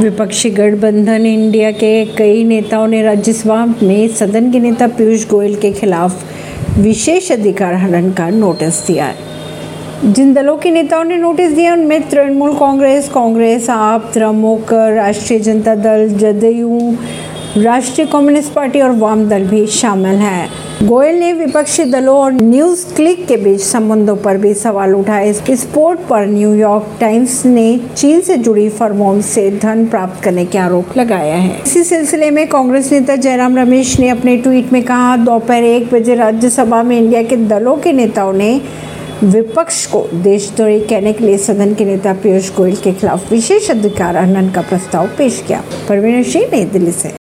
विपक्षी गठबंधन इंडिया के कई नेताओं ने राज्यसभा में सदन के नेता पीयूष गोयल के खिलाफ विशेष अधिकार हनन का नोटिस दिया है। जिन दलों के नेताओं ने नोटिस दिया, उनमें तृणमूल कांग्रेस कांग्रेस, आप, द्रमुक, राष्ट्रीय जनता दल, जदयू, राष्ट्रीय कम्युनिस्ट पार्टी और वाम दल भी शामिल हैं। गोयल ने विपक्षी दलों और न्यूज़ क्लिक के बीच संबंधों पर भी सवाल उठाए। स्पोर्ट पर न्यूयॉर्क टाइम्स ने चीन से जुड़ी फर्मों से धन प्राप्त करने के आरोप लगाया है। इसी सिलसिले में कांग्रेस नेता जयराम रमेश ने अपने ट्वीट में कहा, दोपहर एक बजे राज्यसभा में इंडिया के दलों के नेताओं ने विपक्ष को देशद्रोही कहने के लिए सदन के नेता पीयूष गोयल के खिलाफ विशेष अधिकार हनन का प्रस्ताव पेश किया। परवीन सिंह नई दिल्ली से।